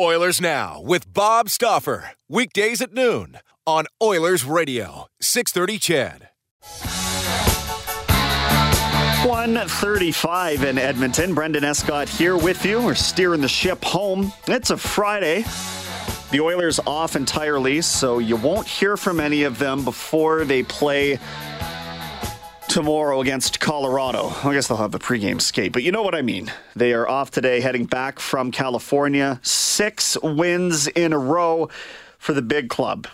Oilers Now with Bob Stauffer. Weekdays at noon on Oilers Radio, 630 CHED. 135 in Edmonton. Brendan Escott here with you. We're steering the ship home. It's a Friday. The Oilers off entirely, so you won't hear from any of them before they play tomorrow against Colorado. I guess they'll have the pregame skate, but you know what I mean. They are off today, heading back from California. Six wins in a row for the big club.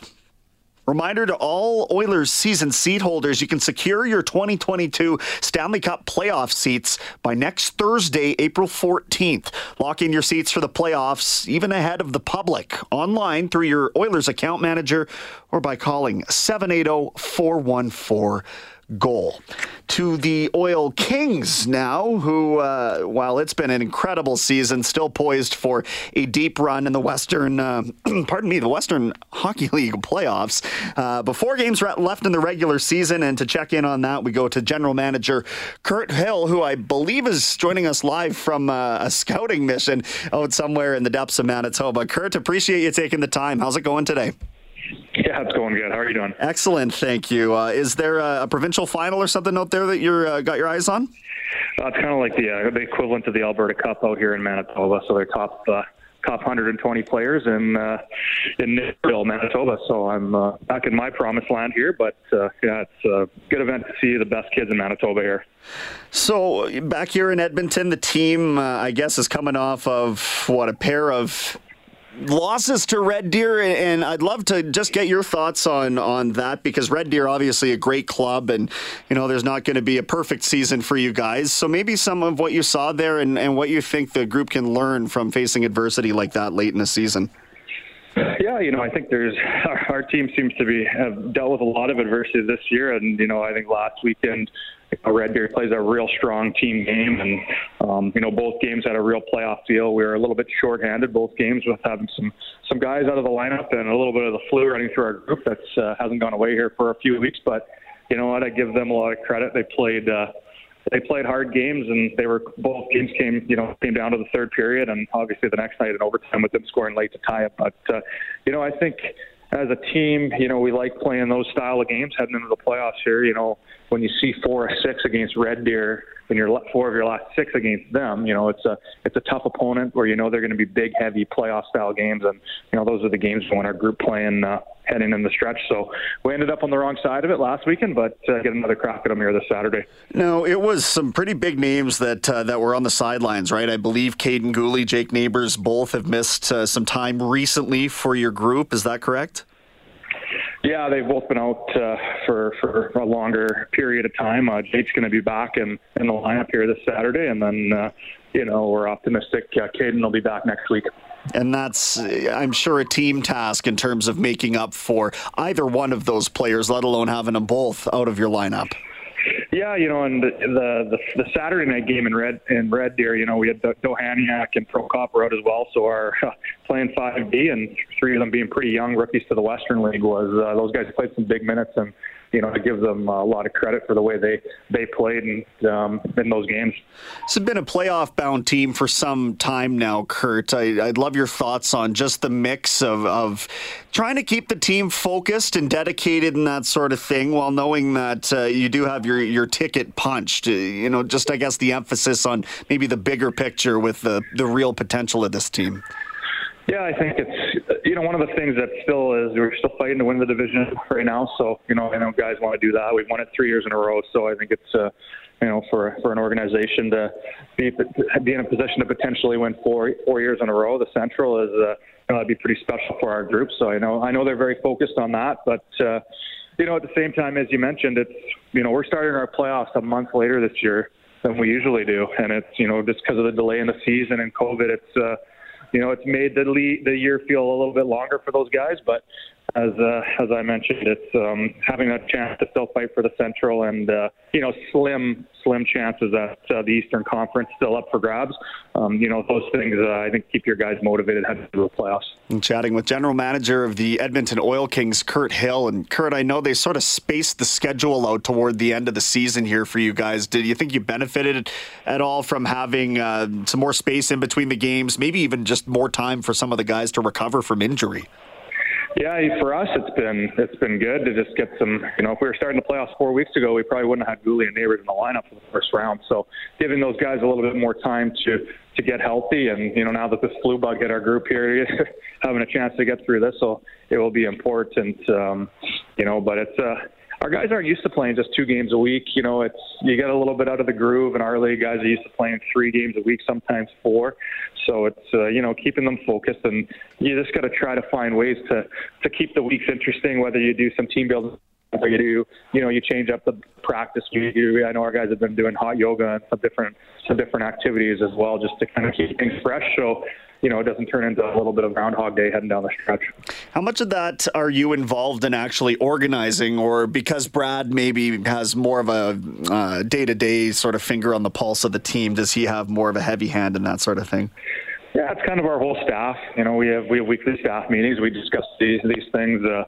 Reminder to all Oilers season seat holders you can secure your 2022 Stanley Cup playoff seats by next Thursday, April 14th. Lock in your seats for the playoffs even ahead of the public online through your Oilers account manager or by calling 780 414 goal. To the Oil Kings now, who, uh, while it's been an incredible season, still poised for a deep run in the Western, uh, pardon me, the Western Hockey League playoffs. Uh, before games left in the regular season, and to check in on that, we go to General Manager Kurt Hill, who I believe is joining us live from uh, a scouting mission out somewhere in the depths of Manitoba. Kurt, appreciate you taking the time. How's it going today? Yeah, it's going good. How are you doing? Excellent, thank you. Uh, is there a, a, provincial final or something out there that you're uh, got your eyes on? Uh, it's kind of like the uh, the equivalent of the Alberta Cup out here in Manitoba. So they're top uh, top 120 players in uh, in Nichols, Manitoba. So I'm uh, back in my promised land here, but uh, yeah, it's a good event to see the best kids in Manitoba here. So back here in Edmonton, the team uh, I guess is coming off of what a pair of losses to Red Deer, and I'd love to just get your thoughts on on that because Red Deer obviously a great club, and you know there's not going to be a perfect season for you guys. So maybe some of what you saw there and, and what you think the group can learn from facing adversity like that late in the season. Yeah, you know, I think there's our, our team seems to be have dealt with a lot of adversity this year, and you know, I think last weekend Red Deer plays a real strong team game, and um, you know both games had a real playoff feel. We were a little bit shorthanded both games with having some some guys out of the lineup and a little bit of the flu running through our group. That's uh, hasn't gone away here for a few weeks, but you know what? I give them a lot of credit. They played. Uh, they played hard games, and they were both games came you know came down to the third period, and obviously the next night in overtime with them scoring late to tie it. But uh, you know I think as a team, you know, we like playing those style of games heading into the playoffs here. You know, when you see four or six against Red Deer and your four of your last six against them, you know, it's a it's a tough opponent where you know they're going to be big, heavy playoff style games, and you know those are the games when our group playing uh, heading in the stretch. So we ended up on the wrong side of it last weekend, but uh, get another crack at them here this Saturday. No, it was some pretty big names that uh, that were on the sidelines, right? I believe Kaiden Guhle, Jake Neighbours, both have missed uh, some time recently for your group. Is that correct? Yeah, they've both been out uh, for for a longer period of time. Uh, Jake's going to be back in in the lineup here this Saturday, and then uh, you know we're optimistic uh, Kaiden will be back next week. And that's, I'm sure, a team task in terms of making up for either one of those players, let alone having them both out of your lineup. Yeah, you know, and the the, the, Saturday night game in Red in Red Deer, you know, we had Dohaniak and Prokop out as well. So our uh, playing 5B and three of them being pretty young rookies to the Western League was uh, those guys played some big minutes and you know, I give them a lot of credit for the way they they played in um, in those games. It's been a playoff bound team for some time now, Kurt. I, would love your thoughts on just the mix of, of trying to keep the team focused and dedicated and that sort of thing while knowing that uh, you do have your, your ticket punched. Uh, you know, just I guess the emphasis on maybe the bigger picture with the, the real potential of this team. Yeah, I think it's you know one of the things that still is we're still fighting to win the division right now. So you know I know guys want to do that. We've won it three years in a row. So I think it's uh, you know for for an organization to be be in a position to potentially win four four years in a row. The Central is uh, you know, that'd be pretty special for our group. So I know I know they're very focused on that, but. Uh, you know, at the same time, as you mentioned, it's you know we're starting our playoffs a month later this year than we usually do, and it's you know just because of the delay in the season and COVID, it's uh, you know, it's made the the year feel a little bit longer for those guys. But as uh, as I mentioned, it's um, having a chance to still fight for the Central, and uh, you know, slim slim chances that uh, the Eastern Conference still up for grabs. Um, you know, those things uh, I think keep your guys motivated heading into the playoffs. I'm chatting with General Manager of the Edmonton Oil Kings, Kurt Hill, and Kurt, I know they sort of spaced the schedule out toward the end of the season here for you guys. Did you think you benefited at all from having uh, some more space in between the games, maybe even just more time for some of the guys to recover from injury? Yeah, for us, it's been it's been good to just get some. You know, if we were starting the playoffs four weeks ago, we probably wouldn't have had Guhle and Neighbours in the lineup for the first round. So, giving those guys a little bit more time to to get healthy, and you know, now that this flu bug hit our group here, having a chance to get through this, so it will be important. Um, you know, but it's uh, our guys aren't used to playing just two games a week. You know, it's you get a little bit out of the groove, and our league guys are used to playing three games a week, sometimes four. So it's uh, you know keeping them focused, and you just got to try to find ways to to keep the weeks interesting. Whether you do some team building or you do, you know, you change up the practice. You do. I know our guys have been doing hot yoga and some different some different activities as well, just to kind of keep things fresh. So you know, it doesn't turn into a little bit of Groundhog Day heading down the stretch. How much of that are you involved in actually organizing, or because Brad maybe has more of a day to day sort of finger on the pulse of the team, does he have more of a heavy hand in that sort of thing? Yeah, it's kind of our whole staff. You know, we have we have weekly staff meetings. We discuss these these things. Uh,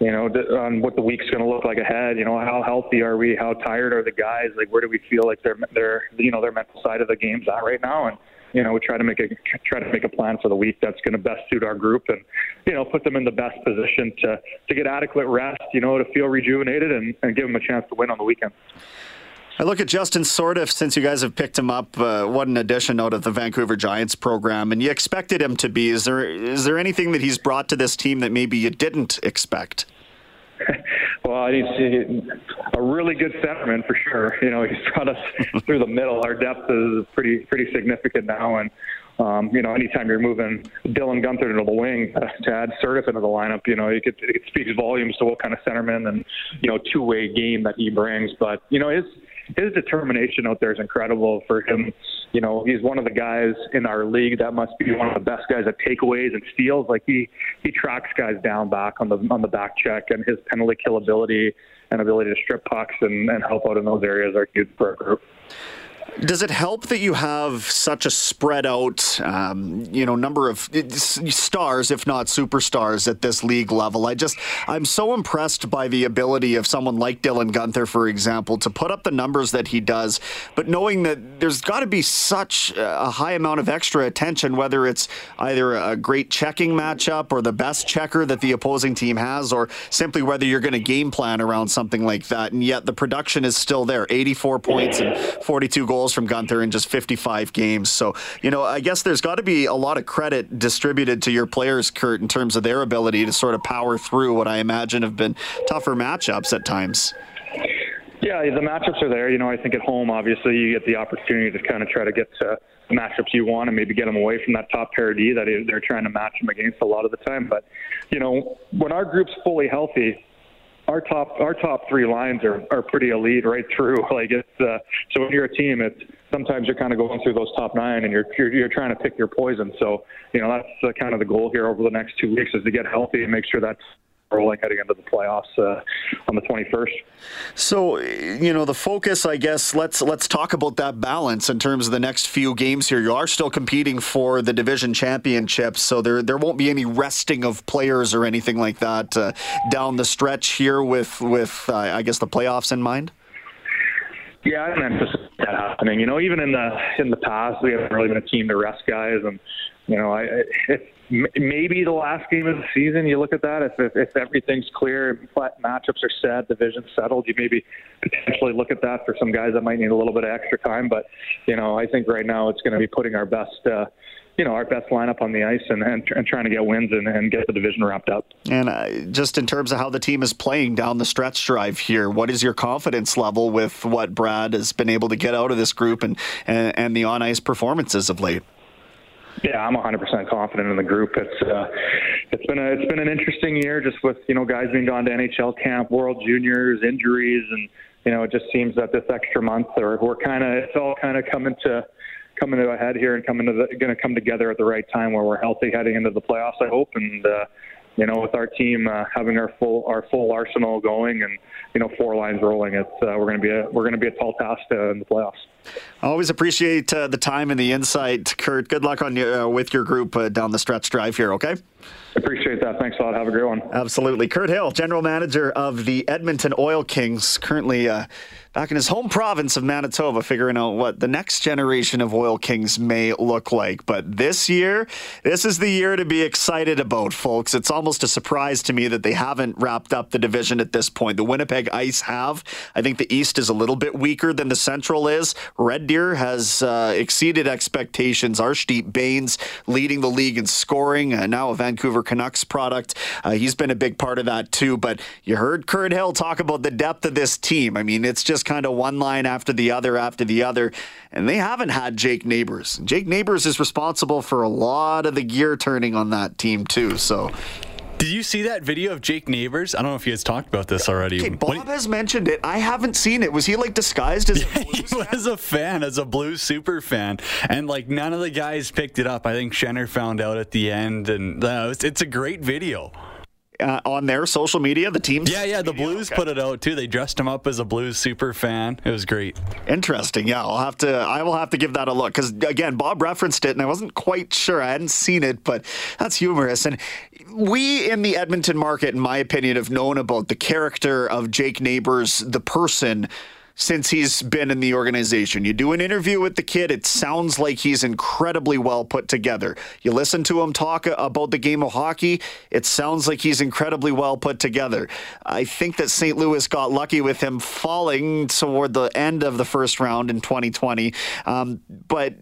you know, on what the week's going to look like ahead. You know, how healthy are we? How tired are the guys? Like, where do we feel like their their you know their mental side of the game's at right now? And you know, we try to make a try to make a plan for the week that's going to best suit our group and you know put them in the best position to to get adequate rest, you know, to feel rejuvenated and, and give them a chance to win on the weekend. I look at Justin Sourdif since you guys have picked him up. Uh, what an addition out of the Vancouver Giants program, and you expected him to be. Is there is there anything that he's brought to this team that maybe you didn't expect? well, he's a really good centerman for sure. You know, he's brought us through the middle. Our depth is pretty pretty significant now, and um, you know, anytime you're moving Dylan Guenther into the wing uh, to add into the lineup, you know, it, it speaks volumes to what kind of centerman and you know two way game that he brings. But you know, his his determination out there is incredible for him. You know, he's one of the guys in our league that must be one of the best guys at takeaways and steals. Like he he tracks guys down back on the on the back check, and his penalty kill ability and ability to strip pucks and, and help out in those areas are huge for our group. Does it help that you have such a spread out, um, you know, number of stars, if not superstars, at this league level? I just, I'm so impressed by the ability of someone like Dylan Guenther, for example, to put up the numbers that he does, but knowing that there's got to be such a high amount of extra attention, whether it's either a great checking matchup or the best checker that the opposing team has, or simply whether you're going to game plan around something like that. And yet the production is still there 84 points and 42 goals goals from Guenther in just 55 games. So, you know, I guess there's got to be a lot of credit distributed to your players, Kurt, in terms of their ability to sort of power through what I imagine have been tougher matchups at times. Yeah, the matchups are there. You know, I think at home, obviously, you get the opportunity to kind of try to get to matchups you want and maybe get them away from that top pair D that they're trying to match them against a lot of the time. But, you know, when our group's fully healthy, our top our top three lines are are pretty elite right through. Like it's uh, so when you're a team, it's sometimes you're kind of going through those top nine and you're you're, you're trying to pick your poison. So you know that's uh, kind of the goal here over the next two weeks is to get healthy and make sure that's rolling heading into the playoffs uh, on the 21st. So, you know, the focus, I guess, let's let's talk about that balance in terms of the next few games here. You are still competing for the division championship, so there there won't be any resting of players or anything like that uh, down the stretch here with with uh, I guess the playoffs in mind. Yeah, I don't anticipate that happening. You know, even in the in the past, we haven't really been a team to rest guys, and you know, I, it, maybe the last game of the season. You look at that if if, if everything's clear, matchups are set, division settled. You maybe potentially look at that for some guys that might need a little bit of extra time. But you know, I think right now it's going to be putting our best. Uh, you know, our best lineup on the ice and, and, and trying to get wins and, and, get the division wrapped up. And uh, just in terms of how the team is playing down the stretch drive here, what is your confidence level with what Brad has been able to get out of this group and, and, and the on ice performances of late? Yeah, I'm 100% confident in the group. It's uh, it's been a it's been an interesting year, just with you know guys being gone to NHL camp, World Juniors, injuries, and you know it just seems that this extra month, or we're kind of it's all kind of coming to coming to a head here and coming to the, going to come together at the right time where we're healthy heading into the playoffs. I hope, and uh, you know, with our team uh, having our full our full arsenal going and you know four lines rolling, it's uh, we're going to be a we're going to be a tall task uh, in the playoffs. I always appreciate uh, the time and the insight, Kurt. Good luck on your, uh, with your group uh, down the stretch drive here. Okay. Appreciate that. Thanks a lot. Have a great one. Absolutely. Kurt Hill, general manager of the Edmonton Oil Kings, currently back in his home province of Manitoba, figuring out what the next generation of Oil Kings may look like. But this year, this is the year to be excited about, folks. It's almost a surprise to me that they haven't wrapped up the division at this point. The Winnipeg Ice have. I think the East is a little bit weaker than the Central is. Red Deer has uh, exceeded expectations. Arshdeep Bains leading the league in scoring, uh, now a Vancouver Canucks product. Uh, he's been a big part of that too. But you heard Kurt Hill talk about the depth of this team. I mean, it's just kind of one line after the other after the other. And they haven't had Jake Neighbours. Jake Neighbours is responsible for a lot of the gear turning on that team, too. So did you see that video of Jake Neighbours? I don't know if you guys talked about this already. Okay, Bob what, has mentioned it. I haven't seen it. Was he like disguised as? Yeah, he fan? was a fan, as a Blues super fan, and like none of the guys picked it up. I think Schenner found out at the end, and uh, it's, it's a great video uh, on their social media, the team. Yeah, yeah, the media? Blues okay. put it out too. They dressed him up as a Blues super fan. It was great. Interesting. Yeah, I'll have to. I will have to give that a look because again, Bob referenced it, and I wasn't quite sure. I hadn't seen it, but that's humorous. And we in the Edmonton market, in my opinion, have known about the character of Jake Neighbours, the person since he's been in the organization. You do an interview with the kid, it sounds like he's incredibly well put together. You listen to him talk about the game of hockey, it sounds like he's incredibly well put together. I think that St. Louis got lucky with him falling toward the end of the first round in 2020. Um, but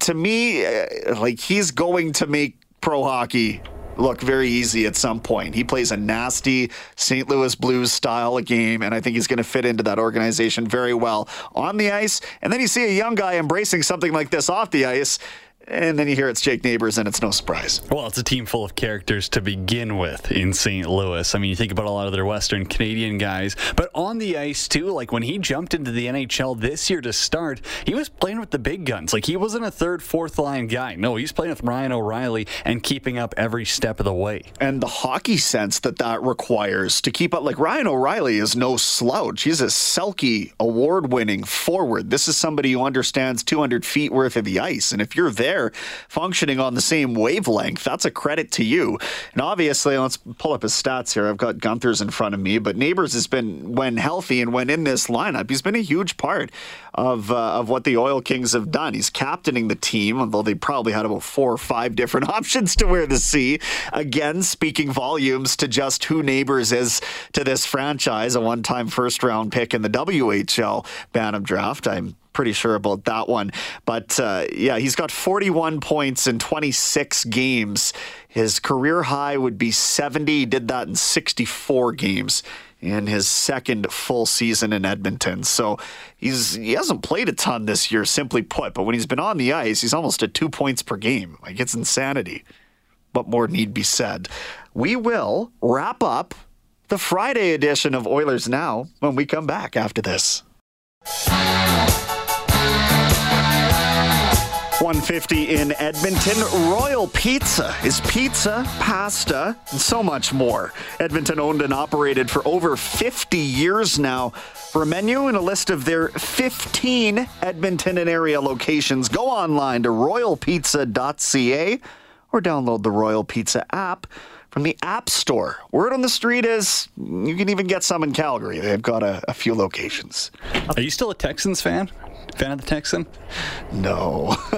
to me, uh, like he's going to make pro hockey look very easy at some point. He plays a nasty St. Louis Blues style game, and I think he's going to fit into that organization very well on the ice. And then you see a young guy embracing something like this off the ice and then you hear it's Jake Neighbours, and it's no surprise. Well, it's a team full of characters to begin with in St. Louis. I mean, you think about a lot of their Western Canadian guys, but on the ice too. Like when he jumped into the NHL this year to start, he was playing with the big guns. Like he wasn't a third, fourth line guy. No, he's playing with Ryan O'Reilly and keeping up every step of the way. And the hockey sense that that requires to keep up. Like Ryan O'Reilly is no slouch. He's a Selke award-winning forward. This is somebody who understands 200 feet worth of the ice, and if you're there functioning on the same wavelength. That's a credit to you. And obviously, let's pull up his stats here. I've got Guenther's in front of me, but Neighbours has been, when healthy and when in this lineup, he's been a huge part of uh, of what the Oil Kings have done. He's captaining the team, although they probably had about four or five different options to wear the C. Again, speaking volumes to just who Neighbours is to this franchise, a one-time first-round pick in the WHL Bantam draft. I'm pretty sure about that one. But uh, yeah, he's got 41 points in 26 games. His career high would be 70. He did that in 64 games in his second full season in Edmonton. So he's he hasn't played a ton this year, simply put. But when he's been on the ice, he's almost at two points per game. Like it's insanity. But more need be said. We will wrap up the Friday edition of Oilers Now when we come back after this. 150 in Edmonton. Royal Pizza is pizza, pasta, and so much more. Edmonton owned and operated for over 50 years now. For a menu and a list of their 15 Edmonton and area locations, go online to royalpizza.ca or download the Royal Pizza app from the App Store. Word on the street is you can even get some in Calgary. They've got a, a few locations. Are you still a Texans fan? Fan of the Texan? No.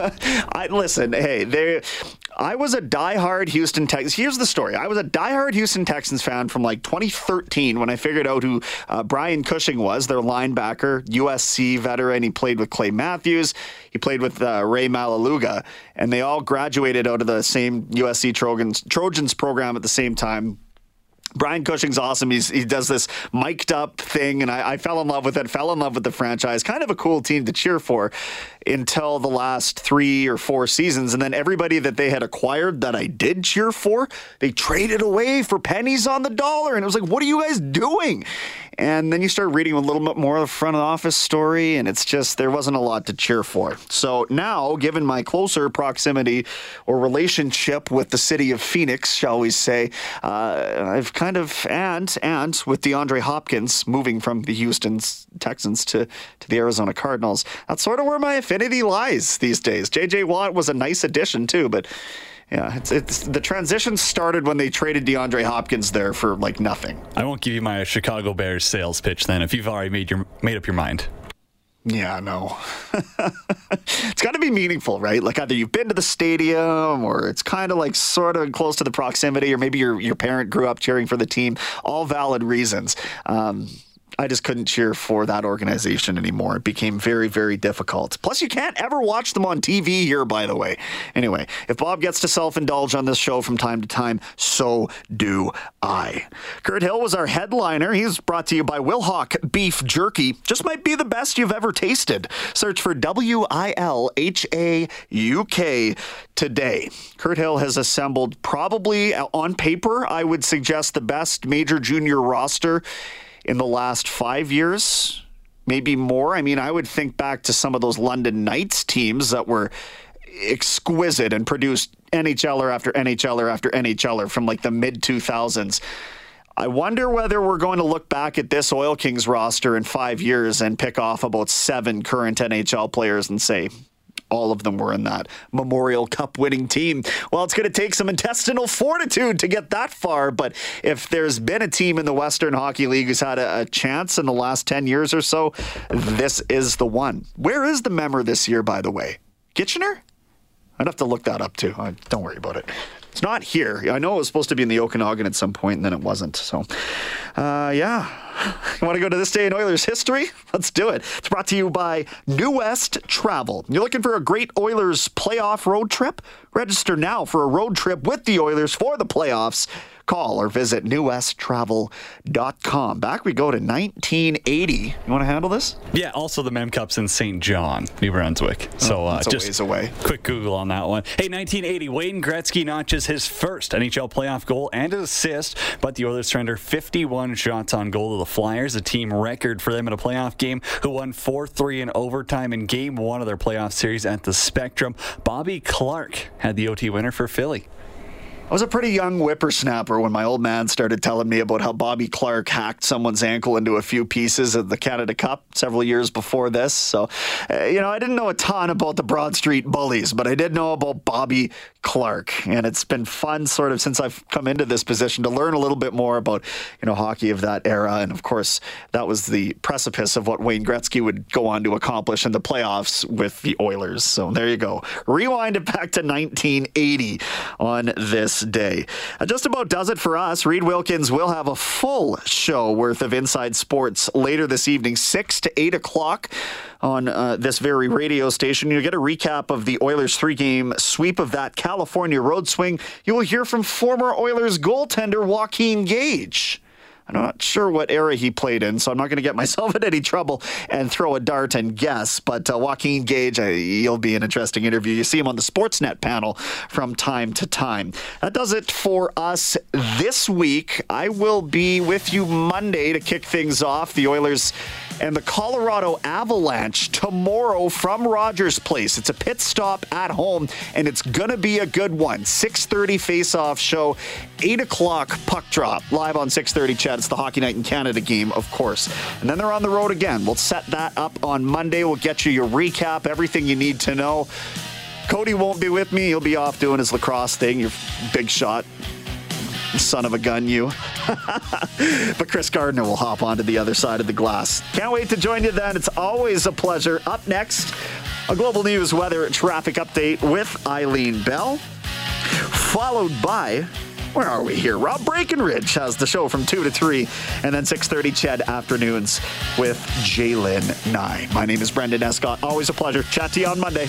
I listen. Hey, they. I was a diehard Houston Texans. Here's the story. I was a diehard Houston Texans fan from like 2013 when I figured out who uh, Brian Cushing was, their linebacker, USC veteran. He played with Clay Matthews. He played with uh, Rey Maualuga, and they all graduated out of the same USC Trojans, Trojans program at the same time. Brian Cushing's awesome. He's, he does this mic'd up thing, and I, I, fell in love with it. Fell in love with the franchise. Kind of a cool team to cheer for until the last three or four seasons. And then everybody that they had acquired that I did cheer for, they traded away for pennies on the dollar. And it was like, what are you guys doing? And then you start reading a little bit more of the front office story, and it's just there wasn't a lot to cheer for. So now, given my closer proximity or relationship with the city of Phoenix, shall we say, uh, I've kind of and and with DeAndre Hopkins moving from the Houston Texans to to the Arizona Cardinals, that's sort of where my affinity lies these days. J.J. Watt was a nice addition too, but yeah, it's, it's the transition started when they traded DeAndre Hopkins there for like nothing. I won't give you my Chicago Bears sales pitch then if you've already made your made up your mind. Yeah, no. it's got to be meaningful, right? Like either you've been to the stadium or it's kind of like sort of close to the proximity or maybe your your parent grew up cheering for the team. All valid reasons. Um, I just couldn't cheer for that organization anymore. It became very, very difficult. Plus, you can't ever watch them on TV here, by the way. Anyway, if Bob gets to self indulge on this show from time to time, so do I. Kurt Hill was our headliner. He's brought to you by Wilhauk Beef Jerky. Just might be the best you've ever tasted. Search for W I L H A U K today. Kurt Hill has assembled probably on paper, I would suggest the best major junior roster in the last five years, maybe more. I mean, I would think back to some of those London Knights teams that were exquisite and produced NHLer after NHLer after NHLer from like the mid 2000s. I wonder whether we're going to look back at this Oil Kings roster in five years and pick off about seven current NHL players and say, all of them were in that Memorial Cup winning team. Well, it's going to take some intestinal fortitude to get that far, but if there's been a team in the Western Hockey League who's had a, a chance in the last 10 years or so, this is the one. Where is the member this year, by the way? Kitchener? I'd have to look that up too. Uh, don't worry about it. It's not here. I know it was supposed to be in the Okanagan at some point, and then it wasn't. So, uh, yeah. You want to go to this day in Oilers history? Let's do it. It's brought to you by New West Travel. You're looking for a great Oilers playoff road trip? Register now for a road trip with the Oilers for the playoffs Call or visit newwesttravel.com. Back we go to 1980. You want to handle this? Yeah, also the Mem Cup's in Saint John, New Brunswick. So oh, uh, just away. quick Google on that one. Hey, 1980, Wayne Gretzky notches his first NHL playoff goal and an assist, but the Oilers surrender 51 shots on goal to the Flyers, a team record for them in a playoff game, who won 4 3 in overtime in game one of their playoff series at the Spectrum. Bobby Clarke had the OT winner for Philly. I was a pretty young whippersnapper when my old man started telling me about how Bobby Clarke hacked someone's ankle into a few pieces at the Canada Cup several years before this. So, uh, you know, I didn't know a ton about the Broad Street Bullies, but I did know about Bobby Clarke. And it's been fun sort of since I've come into this position to learn a little bit more about, you know, hockey of that era. And of course, that was the precipice of what Wayne Gretzky would go on to accomplish in the playoffs with the Oilers. So there you go. Rewind it back to 1980 on this day. That just about does it for us. Reid Wilkins will have a full show worth of Inside Sports later this evening, 6 to 8 o'clock on uh, this very radio station. You'll get a recap of the Oilers three game sweep of that California road swing. You will hear from former Oilers goaltender Joaquin Gage. I'm not sure what era he played in, so I'm not going to get myself in any trouble and throw a dart and guess. But uh, Joaquin Gage, uh, he'll be an interesting interview. You see him on the Sportsnet panel from time to time. That does it for us this week. I will be with you Monday to kick things off. The Oilers and the Colorado Avalanche tomorrow from Rogers Place. It's a pit stop at home, and it's gonna be a good one. 6:30 face-off show, 8 o'clock puck drop live on 6:30. Chat. It's the Hockey Night in Canada game, of course, and then they're on the road again. We'll set that up on Monday. We'll get you your recap, everything you need to know. Cody won't be with me. He'll be off doing his lacrosse thing. Your big shot son of a gun, you. but Chris Gardner will hop onto the other side of the glass. Can't wait to join you then. It's always a pleasure. Up next, a global news weather traffic update with Eileen Bell, followed by where are we here? Rob Breckenridge has the show from 2 to 3, and then 6.30 CHED Afternoons with Jalen 9. My name is Brendan Escott. Always a pleasure. Chat to you on Monday.